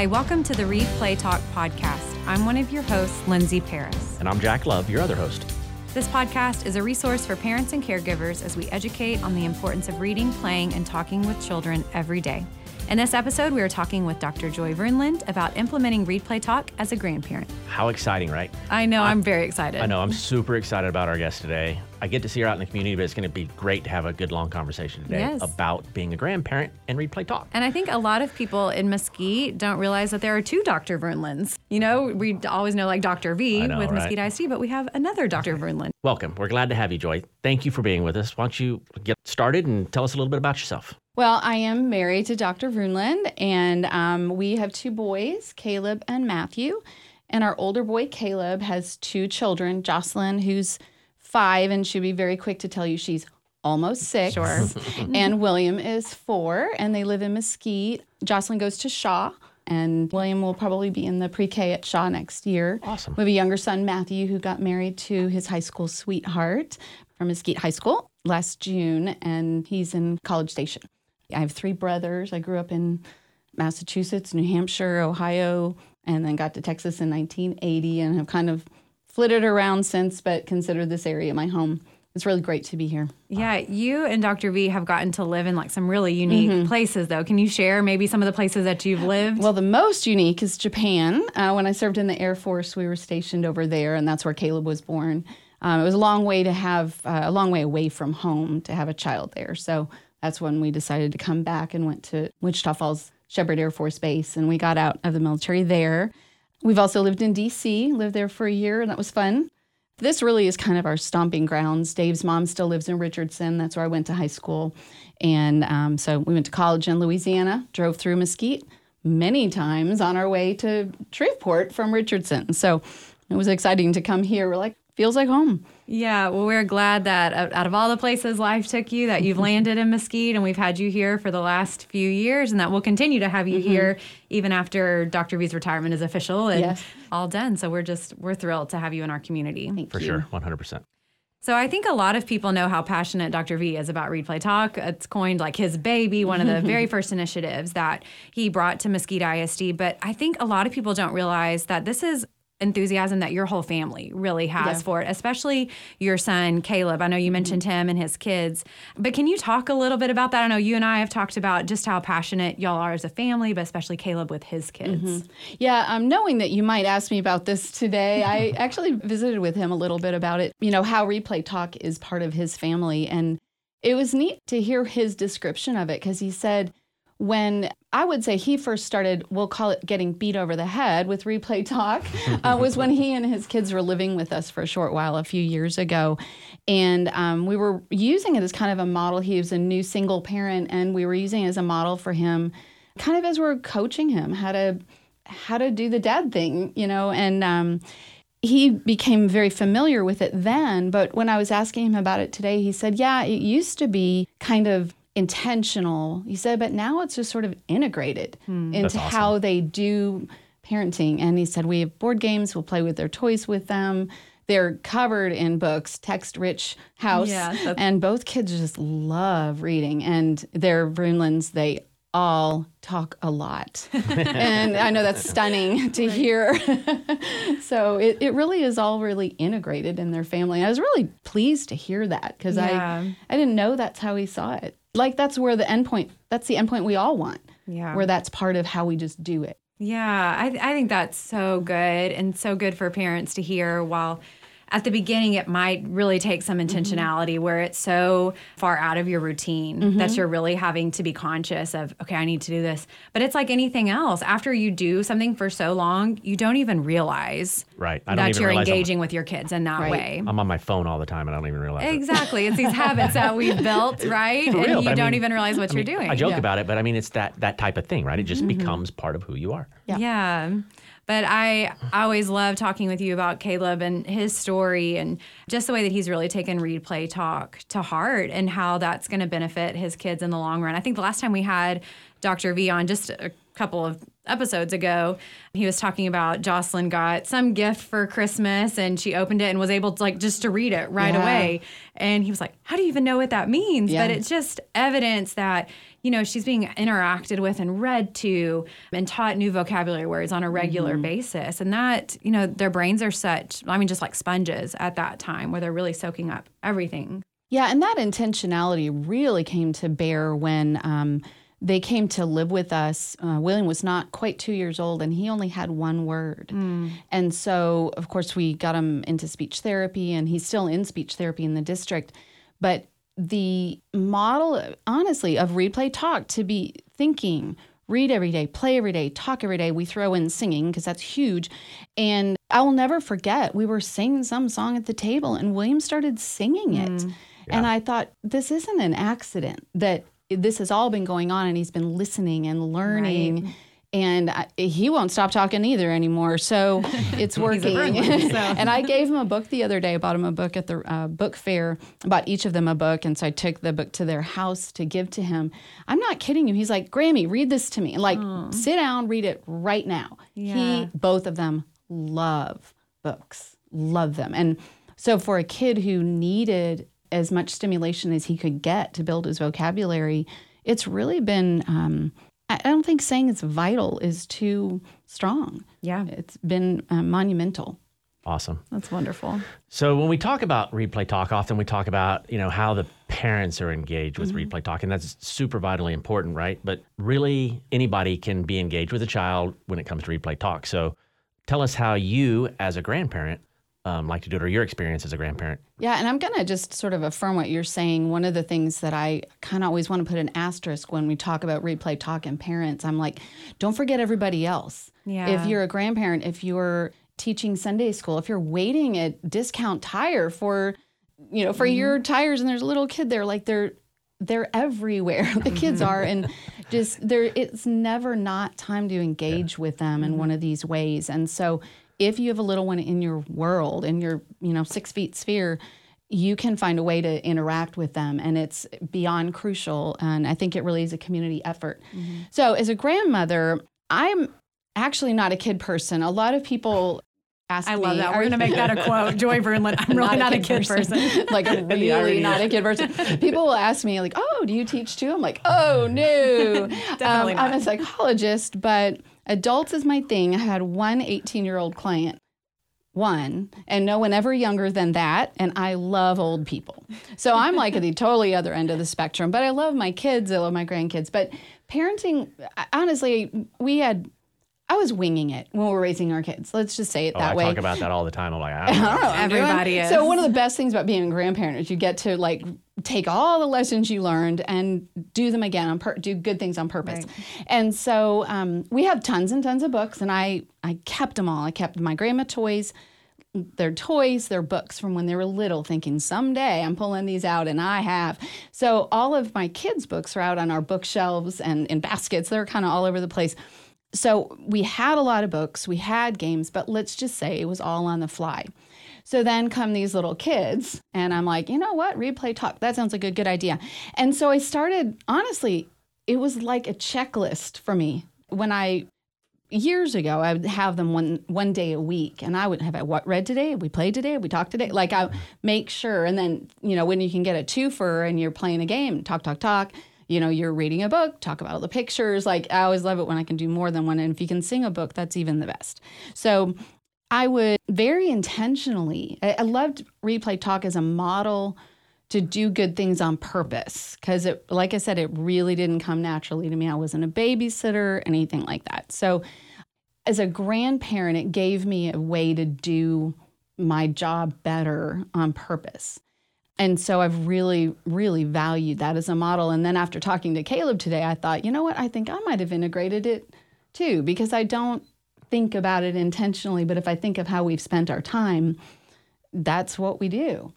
Hi, welcome to the Read Play Talk podcast. I'm one of your hosts, Lindsay Paris. And I'm Jack Love, your other host. This podcast is a resource for parents and caregivers as we educate on the importance of reading, playing, and talking with children every day. In this episode, we are talking with Dr. Joy Vroonland about implementing Read Play Talk as a grandparent. How exciting, right? I know, I'm, I'm very excited. I know, I'm super excited about our guest today. I get to see her out in the community, but it's going to be great to have a good long conversation today yes. about being a grandparent and read play talk. And I think a lot of people in Mesquite don't realize that there are two Dr. Vroonlands. You know, we always know like Dr. V know, with right? Mesquite ISD, but we have another Dr. Vroonland. Welcome. We're glad to have you, Joy. Thank you for being with us. Why don't you get started and tell us a little bit about yourself? Well, I am married to Dr. Vroonland, and um, we have two boys, Caleb and Matthew. And our older boy, Caleb, has two children, Jocelyn, who's five, and she'll be very quick to tell you she's almost six. Sure. and William is four, and they live in Mesquite. Jocelyn goes to Shaw, and William will probably be in the pre K at Shaw next year. Awesome. We have a younger son, Matthew, who got married to his high school sweetheart from Mesquite High School last June, and he's in College Station. I have three brothers. I grew up in Massachusetts, New Hampshire, Ohio, and then got to Texas in 1980 and have kind of flitted around since, but consider this area my home. It's really great to be here. Yeah, you and Dr. V have gotten to live in like some really unique mm-hmm. places, though. Can you share maybe some of the places that you've lived? Well, the most unique is Japan. Uh, when I served in the Air Force, we were stationed over there, and that's where Caleb was born. Um, it was a long way to have uh, a long way away from home to have a child there. So that's when we decided to come back and went to Wichita Falls Sheppard Air Force Base, and we got out of the military there. We've also lived in DC, lived there for a year, and that was fun. This really is kind of our stomping grounds. Dave's mom still lives in Richardson. That's where I went to high school. And um, so we went to college in Louisiana, drove through Mesquite many times on our way to Shreveport from Richardson. So it was exciting to come here. We're like, feels like home. Yeah, well, we're glad that out of all the places life took you, that you've landed in Mesquite, and we've had you here for the last few years, and that we'll continue to have you mm-hmm. here even after Dr. V's retirement is official and yes. all done. So we're just we're thrilled to have you in our community. Thank for you. sure, one hundred percent. So I think a lot of people know how passionate Dr. V is about Read Play Talk. It's coined like his baby, one of the very first initiatives that he brought to Mesquite ISD. But I think a lot of people don't realize that this is enthusiasm that your whole family really has Yeah. for it, especially your son Caleb. I know you mentioned him and his kids, but can you talk a little bit about that? I know you and I have talked about just how passionate y'all are as a family, but especially Caleb with his kids. Yeah, um, knowing that you might ask me about this today, I actually visited with him a little bit about it. You know, how Read Play Talk is part of his family. And it was neat to hear his description of it because he said, when I would say he first started, we'll call it getting beat over the head with read play Talk, uh, was when he and his kids were living with us for a short while a few years ago. And um, we were using it as kind of a model. He was a new single parent, and we were using it as a model for him, kind of as we we're coaching him how to how to do the dad thing, you know, and um, he became very familiar with it then. But when I was asking him about it today, he said, Yeah, it used to be kind of intentional. He said, but now it's just sort of integrated hmm. into awesome. how they do parenting. And he said, we have board games, we'll play with their toys with them. They're covered in books, text rich house. Yeah, and both kids just love reading. And they're Vroonlands, they all talk a lot. and I know that's stunning to hear. so it, it really is all really integrated in their family. I was really pleased to hear that because Yeah. I I didn't know that's how he saw it. Like that's where the endpoint that's the endpoint we all want. Yeah. Where that's part of how we just do it. Yeah, I, I think that's so good and so good for parents to hear while at the beginning it might really take some mm-hmm. intentionality where it's so far out of your routine that mm-hmm. you're really having to be conscious of okay i need to do this but it's like anything else after you do something for so long you don't even realize Right. I don't that even you're realize I'm- engaging with your kids in that Right. way I'm on my phone all the time and I don't even realize it. exactly it's these habits that we've built right For and you I don't mean- even realize what I you're mean, doing I joke Yeah. about it, but I mean, it's that that type of thing, right? It just mm-hmm. becomes part of who you are. Yeah. Yeah. But I, I always love talking with you about Caleb and his story and just the way that he's really taken read, play, talk to heart and how that's going to benefit his kids in the long run. I think the last time we had Dr. V on just a couple of episodes ago. He was talking about Jocelyn got some gift for Christmas and she opened it and was able to like just to read it right Yeah. away. And he was like, How do you even know what that means? Yeah. But it's just evidence that, you know, she's being interacted with and read to and taught new vocabulary words on a regular Mm-hmm. basis. And that, you know, their brains are such, I mean, just like sponges at that time where they're really soaking up everything. Yeah, and that intentionality really came to bear when um, they came to live with us. Uh, William was not quite two years old, and he only had one word. And so, of course, we got him into speech therapy, and he's still in speech therapy in the district. But the model, honestly, of read, play, talk to be thinking, read every day, play every day, talk every day. We throw in singing because that's huge. And I will never forget, we were singing some song at the table, and William started singing it. And I thought, this isn't an accident that this has all been going on, and he's been listening and learning. And I, he won't stop talking either anymore. So it's working. Berlin, so. and I gave him a book the other day. I bought him a book at the uh, book fair. I bought each of them a book. And so I took the book to their house to give to him. I'm not kidding you. He's like, Grammy, read this to me. Like, sit down, read it right now. Yeah. He, both of them love books, love them. And so for a kid who needed as much stimulation as he could get to build his vocabulary, it's really been, um, I I don't think saying it's vital is too strong. Yeah. It's been uh, monumental. Awesome. That's wonderful. So when we talk about read play talk, often we talk about you know how the parents are engaged with read play talk, and that's super vitally important, right? But really, anybody can be engaged with a child when it comes to read play talk. So tell us how you, as a grandparent, um, like to do it, or your experience as a grandparent. Yeah, and I'm going to just sort of affirm what you're saying. One of the things that I kind of always want to put an asterisk when we talk about read play talk and parents, I'm like, don't forget everybody else. Yeah. If you're a grandparent, if you're teaching Sunday school, if you're waiting at discount tire for, you know, for your tires and there's a little kid there, like they're they're everywhere. the kids are and just there it's never not time to engage with them in one of these ways. And so if you have a little one in your world, in your, you know, six feet sphere, you can find a way to interact with them and it's beyond crucial. And I think it really is a community effort. So as a grandmother, I'm actually not a kid person. A lot of people ask I me, love that. We're going to make that a quote. Joy Vroonland, I'm really not, a kid person. like I'm really not a kid person. People will ask me like, "Oh, do you teach too?" I'm like, "Oh no, Definitely Um, I'm a psychologist, but adults is my thing." I had one 18 year old client, one, and no one ever younger than that, and I love old people. So I'm like at the totally other end of the spectrum. But I love my kids. I love my grandkids. But parenting, honestly, we had. I was winging it when we were raising our kids. Let's just say it Oh, that I way. I talk about that all the time. I'm like, I don't I know. don't know what I'm doing. Everybody is. So one of the best things about being a grandparent is you get to like take all the lessons you learned and do them again on pur- do good things on purpose. And so um, we have tons and tons of books, and I I kept them all. I kept my grandma toys. Their toys, their books from when they were little, thinking someday I'm pulling these out, and I have. So all of my kids' books are out on our bookshelves and in baskets. They're kind of all over the place so we had a lot of books, we had games, but let's just say it was all on the fly. So then come these little kids, and I'm like, you know what? Read play talk. That sounds like a good idea. And so I started, honestly, it was like a checklist for me. When I, years ago, I would have them one, one day a week, and I would have, what read today? We played today? We talked today? Like I make sure. And then, you know, when you can get a twofer and you're playing a game, talk, talk, talk you know, you're reading a book, talk about all the pictures. Like, I always love it when I can do more than one. And if you can sing a book, that's even the best. So, I would very intentionally, I, I loved Read Play Talk as a model to do good things on purpose. Because, it, like I said, it really didn't come naturally to me. I wasn't a babysitter, anything like that. So, as a grandparent, it gave me a way to do my job better on purpose. And so I've really, really valued that as a model. And then after talking to Caleb today, I thought, you know what? I think I might have integrated it too, because I don't think about it intentionally. But if I think of how we've spent our time, that's what we do.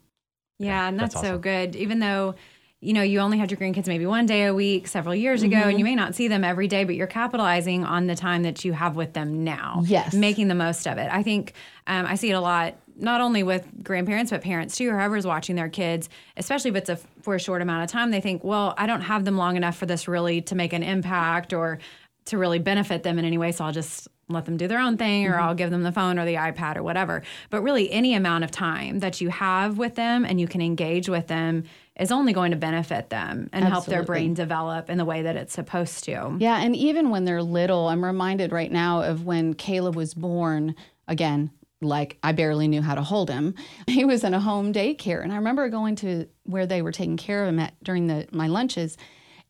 Yeah, and that's, That's so good. Even though, you know, you only had your grandkids maybe one day a week several years ago, and you may not see them every day, but you're capitalizing on the time that you have with them now. Yes. Making the most of it. I think um, I see it a lot, not only with grandparents, but parents too, whoever's watching their kids, especially if it's a, for a short amount of time, they think, well, I don't have them long enough for this really to make an impact or to really benefit them in any way. So I'll just let them do their own thing or mm-hmm. I'll give them the phone or the iPad or whatever. But really, any amount of time that you have with them and you can engage with them is only going to benefit them and help their brain develop in the way that it's supposed to. Yeah, and even when they're little, I'm reminded right now of when Caleb was born. Again, like I barely knew how to hold him. He was in a home daycare, and I remember going to where they were taking care of him at during the my lunches,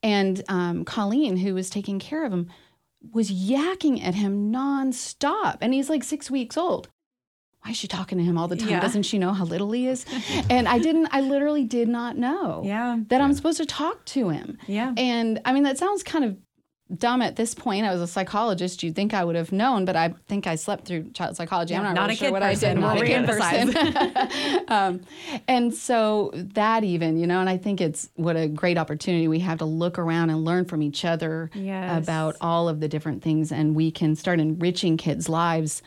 and um, Colleen, who was taking care of him, was yakking at him nonstop, and he's like six weeks old. Why is she talking to him all the time? Yeah. Doesn't she know how little he is? and I didn't. I literally did not know Yeah. that I'm supposed to talk to him. Yeah. And I mean, that sounds kind of dumb at this point. I was a psychologist. You'd think I would have known, but I think I slept through child psychology. I'm not, not really sure what person. I did. Not We'll a kid person. um, and so that even, you know, and I think it's what a great opportunity we have to look around and learn from each other Yes. about all of the different things. And we can start enriching kids' lives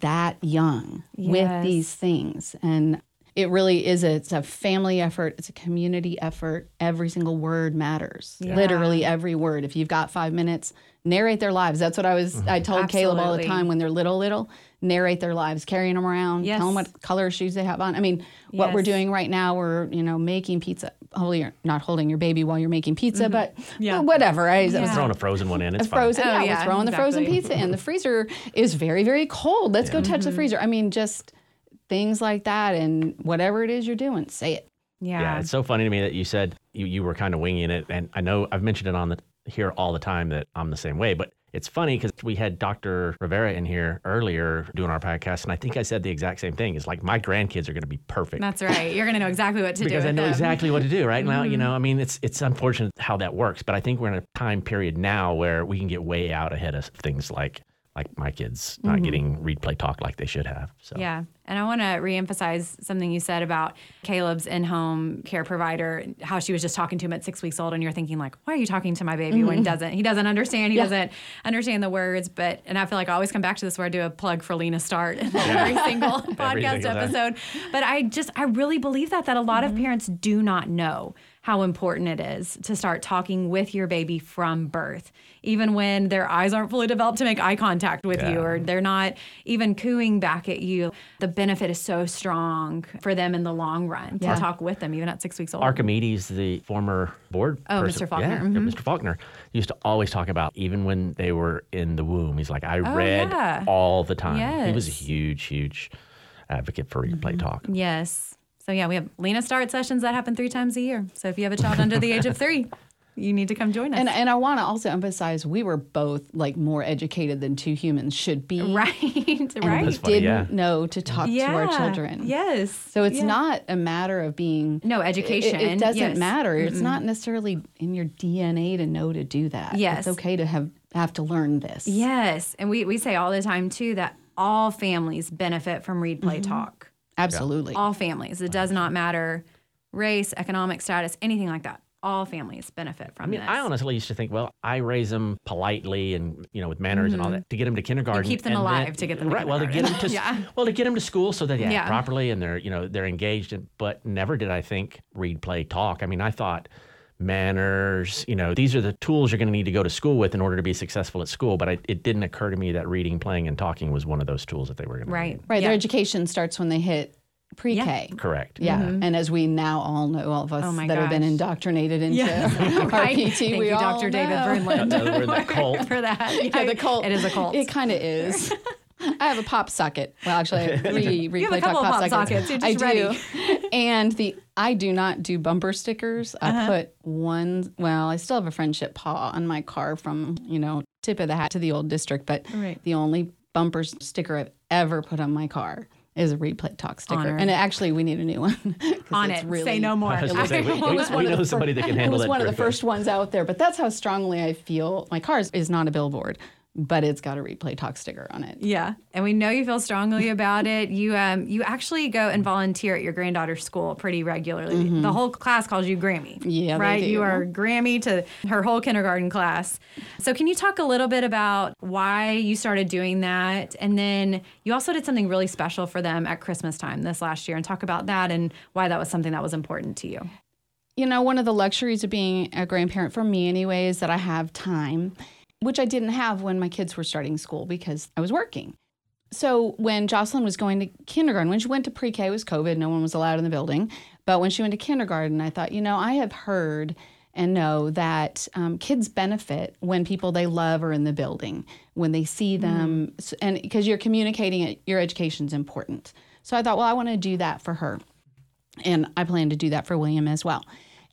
that young with these things. And it really is a, it's a family effort. It's a community effort. Every single word matters. Yeah. Literally every word. If you've got five minutes, narrate their lives. That's what I was. I told Caleb all the time when they're little, little. Narrate their lives, carrying them around, Yes. tell them what color shoes they have on. I mean, what we're doing right now, we're you know making pizza. hopefully you're not holding your baby while you're making pizza, but Mm-hmm. Yeah. well, whatever. I, Yeah. Throwing a frozen one in, it's fine. frozen. Oh, yeah, yeah, we're throwing the frozen pizza in. The freezer is very, very cold. Let's go touch the freezer. I mean, just things like that, and whatever it is you're doing, say it. Yeah. Yeah, it's so funny to me that you said you, you were kind of winging it, and I know I've mentioned it on the here all the time that I'm the same way. But it's funny because we had Dr. Rivera in here earlier doing our podcast, and I think I said the exact same thing. It's like my grandkids are going to be perfect. That's right. You're going to know exactly what to do. because I know them. exactly what to do right now. Mm-hmm. You know, I mean, it's it's unfortunate how that works, but I think we're in a time period now where we can get way out ahead of things like like my kids not getting read play talk like they should have. So Mm-hmm. Yeah. And I want to reemphasize something you said about Caleb's in home care provider, how she was just talking to him at six weeks old. And you're thinking, like, why are you talking to my baby when he doesn't? He doesn't understand. He doesn't understand the words. But, and I feel like I always come back to this where I do a plug for LENA Start in every single podcast single time. episode. But I just, I really believe that, that a lot of parents do not know how important it is to start talking with your baby from birth, even when their eyes aren't fully developed to make eye contact with you or they're not even cooing back at you. The benefit is so strong for them in the long run Yeah. to talk with them, even at six weeks old. Archimedes, the former board Oh, person, Mr. Faulkner. yeah, Mhm. Mr. Faulkner used to always talk about even when they were in the womb. He's like, I Oh, read yeah. all the time. He was a huge, huge advocate for read play Mm-hmm. talk. yes. So, yeah, we have LENA Start sessions that happen three times a year. So, if you have a child under the age of three, you need to come join us. And and I want to also emphasize we were both like more educated than two humans should be. right, And right. we funny, didn't yeah. know to talk to our children. Yes. So it's Yeah. not a matter of being No, education. It, doesn't Yes. matter. It's not necessarily in your DNA to know to do that. Yes. It's okay to have have to learn this. Yes. And we, we say all the time, too, that all families benefit from read, play, mm-hmm. talk. Absolutely. All families. It does not matter race, economic status, anything like that. All families benefit from I mean, this. I honestly used to think, well, I raise them politely and you know with manners and all that to get them to kindergarten. Mm-hmm. keep them and alive to get them to right. Well, to get them to Yeah. well to get them to school so that yeah, Yeah. properly and they're you know they're engaged. In, but never did I think read, play, talk. I mean, I thought manners. You know, these are the tools you're going to need to go to school with in order to be successful at school. But I, it didn't occur to me that reading, playing, and talking was one of those tools that they were going to right. Right. Yeah. Their education starts when they hit pre-K. Correct. Yeah. And as we now all know, all of us Mm-hmm. Oh my that have been indoctrinated into Yes. our Right. PT, Thank we you, all Dr. David know. Vroonland. Uh, we're in that cult. for that. Yeah, the cult. It is a cult. It kind of is. I have a pop socket. Well, actually, I have three read play talk pop, pop sockets. Just I do. and the I do not do bumper stickers. Uh-huh. I put one. Well, I still have a friendship paw on my car from you know tip of the hat to the old district, but Right. the only bumper sticker I've ever put on my car is a read play talk sticker. Honor. And actually, we need a new one. On it. Really, Say no more. I was say, we, It we, was we know the somebody that can it handle was one of the first ones out there, but that's how strongly I feel. My car is, is not a billboard, but it's got a read play talk sticker on it. Yeah, and we know you feel strongly about it. You um you actually go and volunteer at your granddaughter's school pretty regularly. The whole class calls you Grammy. Mm-hmm. Yeah, right. You are Grammy to her whole kindergarten class. So can you talk a little bit about why you started doing that, and then you also did something really special for them at Christmas time this last year, and talk about that and why that was something that was important to you. You know, one of the luxuries of being a grandparent for me, anyway, is that I have time. Which I didn't have when my kids were starting school because I was working. So when Jocelyn was going to kindergarten, when she went to pre-K, it was COVID, no one was allowed in the building. But when she went to kindergarten, I thought, you know, I have heard and know that um, kids benefit when people they love are in the building, when they see them, mm. and because you're communicating it, your education's important. So I thought, well, I want to do that for her. And I plan to do that for William as well.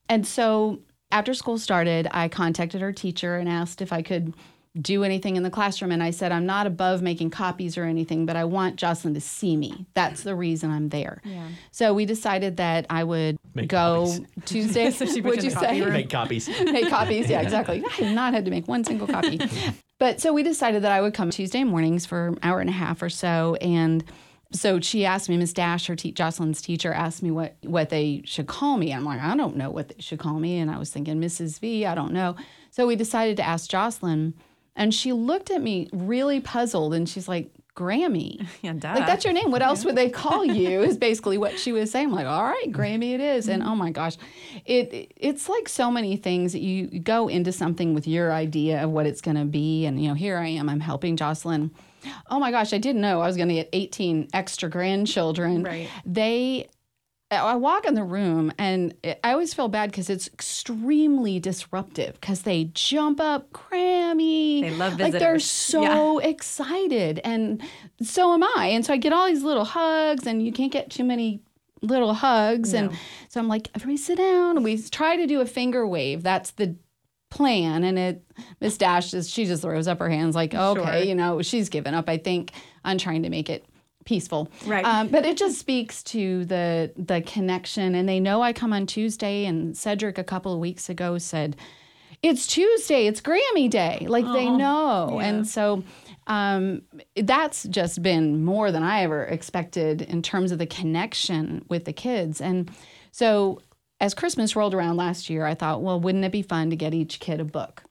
And so after school started, I contacted her teacher and asked if I could do anything in the classroom. And I said, I'm not above making copies or anything, but I want Jocelyn to see me. That's the reason I'm there. Yeah. So we decided that I would make go copies. Tuesday. so she would you say? Make copies. make copies. Yeah, exactly. I have not had to make one single copy. but so we decided that I would come Tuesday mornings for an hour and a half or so. And so she asked me, Miss Dash, her te- Jocelyn's teacher, asked me what what they should call me. I'm like, I don't know what they should call me, and I was thinking Mrs. V. I don't know. So we decided to ask Jocelyn and she looked at me really puzzled and she's like, Grammy. Yeah, duh. Like, that's your name. What else would they call you? Is basically what she was saying. I'm like, all right, Grammy it is. And mm-hmm. oh my gosh, it it's like so many things that you go into something with your idea of what it's going to be. And, you know, here I am, I'm helping Jocelyn. Oh my gosh, I didn't know I was going to get 18 extra grandchildren. Right. They I walk in the room and I always feel bad because it's extremely disruptive because they jump up, Grammy. They love visitors. Like they're so yeah. excited. And so am I. And so I get all these little hugs, and you can't get too many little hugs. No. And so I'm like, everybody sit down. We try to do a finger wave. That's the plan. And it, Miss Dash, just, she just throws up her hands like, okay, sure. you know, she's given up, I think, on trying to make it peaceful. Right. Um, but it just speaks to the the connection, and they know I come on Tuesday. And Cedric a couple of weeks ago said, "It's Tuesday. It's Grammy Day." Like they know, yeah. and so. Um, that's just been more than I ever expected in terms of the connection with the kids. And so, as Christmas rolled around last year, I thought, well, wouldn't it be fun to get each kid a book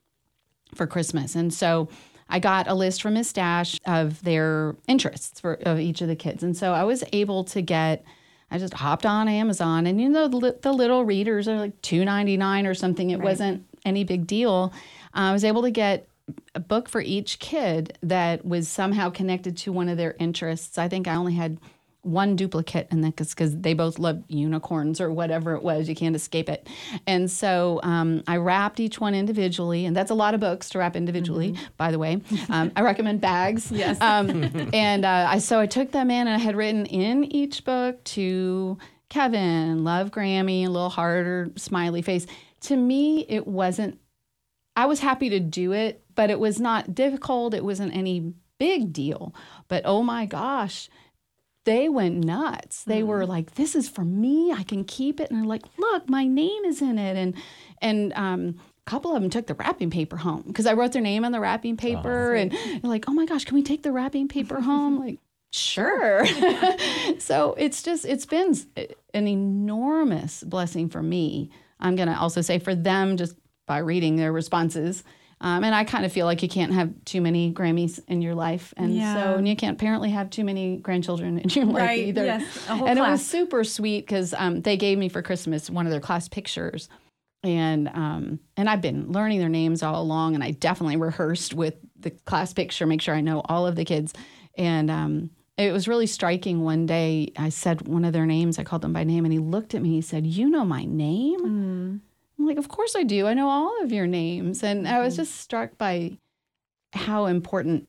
for Christmas? And so, I got a list from Miss Dash of their interests for of each of the kids, and so I was able to get. I just hopped on Amazon, and you know the, the little readers are like two ninety nine or something. It right. wasn't any big deal. Uh, I was able to get a book for each kid that was somehow connected to one of their interests. I think I only had one duplicate and then because they both love unicorns or whatever it was. You can't escape it. And so um, i wrapped each one individually and that's a lot of books to wrap individually mm-hmm. by the way. Um, i recommend bags. Yes. Um, and uh, I, so i took them in and i had written in each book to kevin love grammy a little heart or smiley face. To me it wasn't i was happy to do it but it was not difficult. It wasn't any big deal. But oh my gosh they went nuts. They mm. were like, "This is for me. I can keep it." And they're like, "Look, my name is in it." And and um, a couple of them took the wrapping paper home because I wrote their name on the wrapping paper, oh, and they're like, "Oh my gosh, can we take the wrapping paper home?" like, sure. so it's just it's been an enormous blessing for me. I'm gonna also say for them just by reading their responses um, and I kind of feel like you can't have too many Grammys in your life. And yeah. so and you can't apparently have too many grandchildren in your life right, either. Yes, and class. it was super sweet because um, they gave me for Christmas one of their class pictures. And um, and I've been learning their names all along, and I definitely rehearsed with the class picture, make sure I know all of the kids. And um, it was really striking. One day, I said one of their names. I called them by name, and he looked at me. He said, "You know my name." Mm. I'm like, of course I do. I know all of your names. And mm-hmm. I was mm-hmm. just struck by how important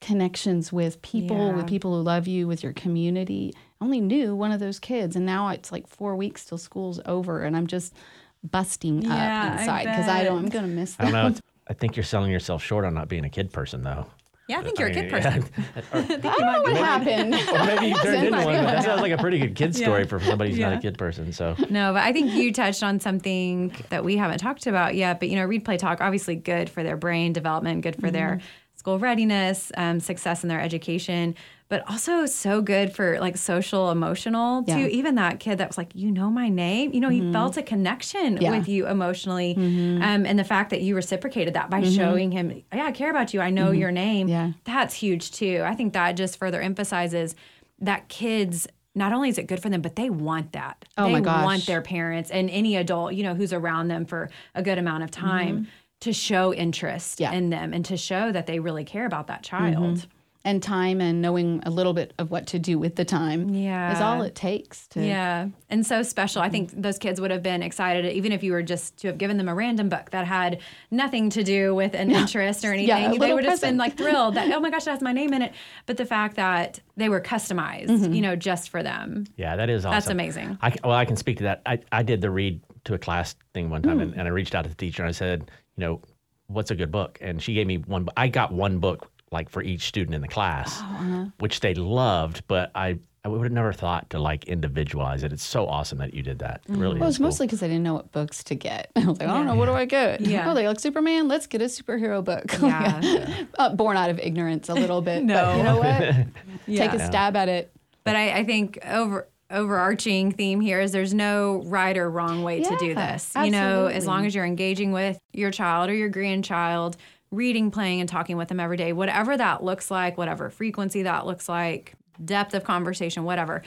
connections with people, yeah. with people who love you, with your community. I only knew one of those kids. And now it's like four weeks till school's over. And I'm just busting yeah, up inside because I, I, don't, I'm going to miss them. I don't know. I think you're selling yourself short on not being a kid person, though. Yeah, I think you're I mean, a kid person. Yeah. I, think I don't know what happened. or maybe you turned into one. But that sounds like a pretty good kid story yeah. for somebody who's yeah. not a kid person. So no, but I think you touched on something that we haven't talked about yet. But you know, read, play, talk, obviously good for their brain development, good for mm-hmm. their school readiness, um, success in their education but also so good for like social emotional too. Even that kid that was like, you know my name, you know, mm-hmm. he felt a connection yeah. with you emotionally. Mm-hmm. Um, and the fact that you reciprocated that by mm-hmm. showing him, yeah, I care about you. I know mm-hmm. your name. Yeah. That's huge too. I think that just further emphasizes that kids not only is it good for them, but they want that. Oh they my gosh. want their parents and any adult, you know, who's around them for a good amount of time mm-hmm to show interest Yeah. in them and to show that they really care about that child. And time and knowing a little bit of what to do with the time Yeah. is all it takes to Yeah, and so special. I think those kids would have been excited, even if you were just to have given them a random book that had nothing to do with an interest or anything. Yeah, they would have been like thrilled that oh my gosh, it has my name in it. But the fact that they were customized, mm-hmm. you know, just for them. Yeah, that is awesome. That's amazing. I, well, I can speak to that. I, I did the read to a class thing one time, hmm. and, and I reached out to the teacher and I said, you know, what's a good book? And she gave me one. I got one book like for each student in the class, Oh, uh-huh. which they loved, but I. I would have never thought to like individualize it. It's so awesome that you did that. It really Well, is it's cool. mostly because I didn't know what books to get. I was like, I don't know, what do I get? Yeah. Oh, they like Superman? Let's get a superhero book. Yeah. uh, born out of ignorance a little bit. No. But you know what? Take a stab at it. But I, I think over overarching theme here is there's no right or wrong way to do Yeah, this. You know, as long as you're engaging with your child or your grandchild, reading, playing, and talking with them every day, whatever that looks like, whatever frequency that looks like, depth of conversation, whatever.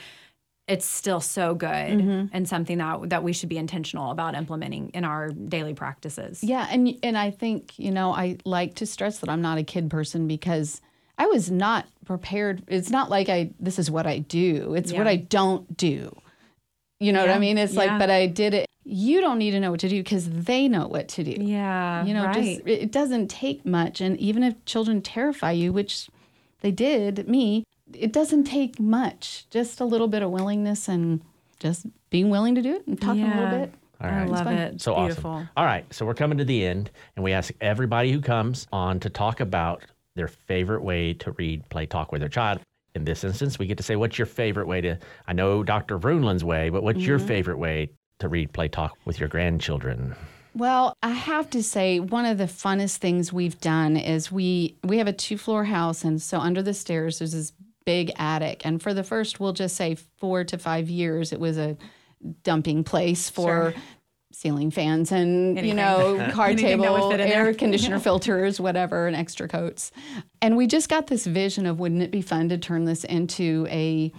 It's still so good Mm-hmm. and something that that we should be intentional about implementing in our daily practices. Yeah, and and I think you know I like to stress that I'm not a kid person because I was not prepared. It's not like I this is what I do. It's what I don't do. You know what I mean? It's yeah. like, but I did it. You don't need to know what to do because they know what to do. Yeah. You know, right. just it it doesn't take much. And even if children terrify you, which they did me, it doesn't take much. Just a little bit of willingness and just being willing to do it and talking a little bit. All I right. love fun. it. It's So beautiful. awesome. All right. So we're coming to the end, and we ask everybody who comes on to talk about their favorite way to read, play, talk with their child. In this instance, we get to say, what's your favorite way to, I know Dr. Vroonland's way, but what's your Mm-hmm. favorite way to read, play, talk with your grandchildren? Well, I have to say one of the funnest things we've done is we we have a two floor house and so under the stairs there's this big attic and for the first we'll just say 4 to 5 years it was a dumping place for Sure. ceiling fans and Anything. you know card Anything that would table air there. conditioner filters whatever and extra coats. And we just got this vision of wouldn't it be fun to turn this into a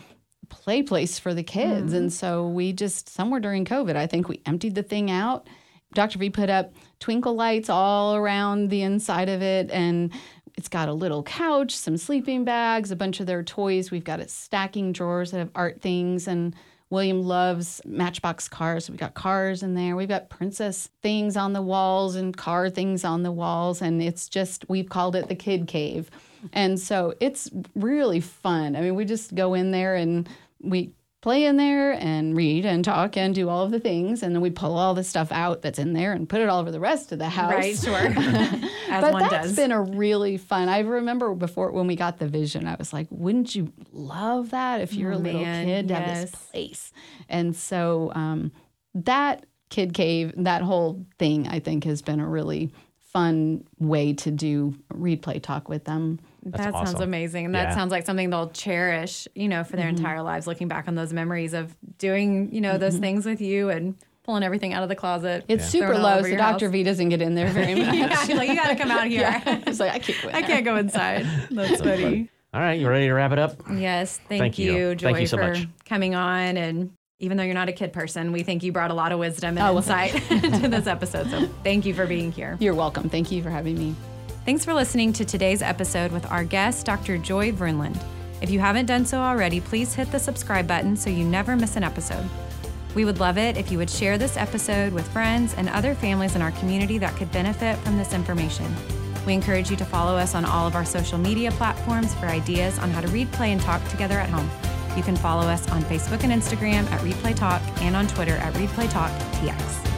play place for the kids. Mm-hmm. And so we just, somewhere during COVID, I think we emptied the thing out. Dr. V put up twinkle lights all around the inside of it. And it's got a little couch, some sleeping bags, a bunch of their toys. We've got a stacking drawers that have art things. And William loves Matchbox cars. So we got cars in there. We've got princess things on the walls and car things on the walls. And it's just, we've called it the kid cave. And so it's really fun. I mean, we just go in there and we play in there and read and talk and do all of the things. And then we pull all the stuff out that's in there and put it all over the rest of the house. Right, sure. As but one that's does. been a really fun. I remember before when we got the vision, I was like, wouldn't you love that if you're Oh, a little man, kid to have this place? And so um, that kid cave, that whole thing, I think has been a really fun way to do read, play, talk with them. That's that sounds awesome. amazing. And that Yeah. sounds like something they'll cherish, you know, for their Mm-hmm. entire lives, looking back on those memories of doing, you know, those things with you and pulling everything out of the closet. It's super throwing it all low, so Dr. house. V doesn't get in there very much. yeah, you're like, you got to come out here. It's like, I can't go in I can't go inside. That's funny. All right. You ready to wrap it up? Yes, thank, Thank you. you, Joy, Thank you so for much. coming on. And even though you're not a kid person, we think you brought a lot of wisdom and Oh, well, insight to this episode. So thank you for being here. You're welcome. Thank you for having me. Thanks for listening to today's episode with our guest, Dr. Joy Vroonland. If you haven't done so already, please hit the subscribe button so you never miss an episode. We would love it if you would share this episode with friends and other families in our community that could benefit from this information. We encourage you to follow us on all of our social media platforms for ideas on how to read, play, and talk together at home. You can follow us on Facebook and Instagram at Read Play Talk and on Twitter at Read Play Talk TX.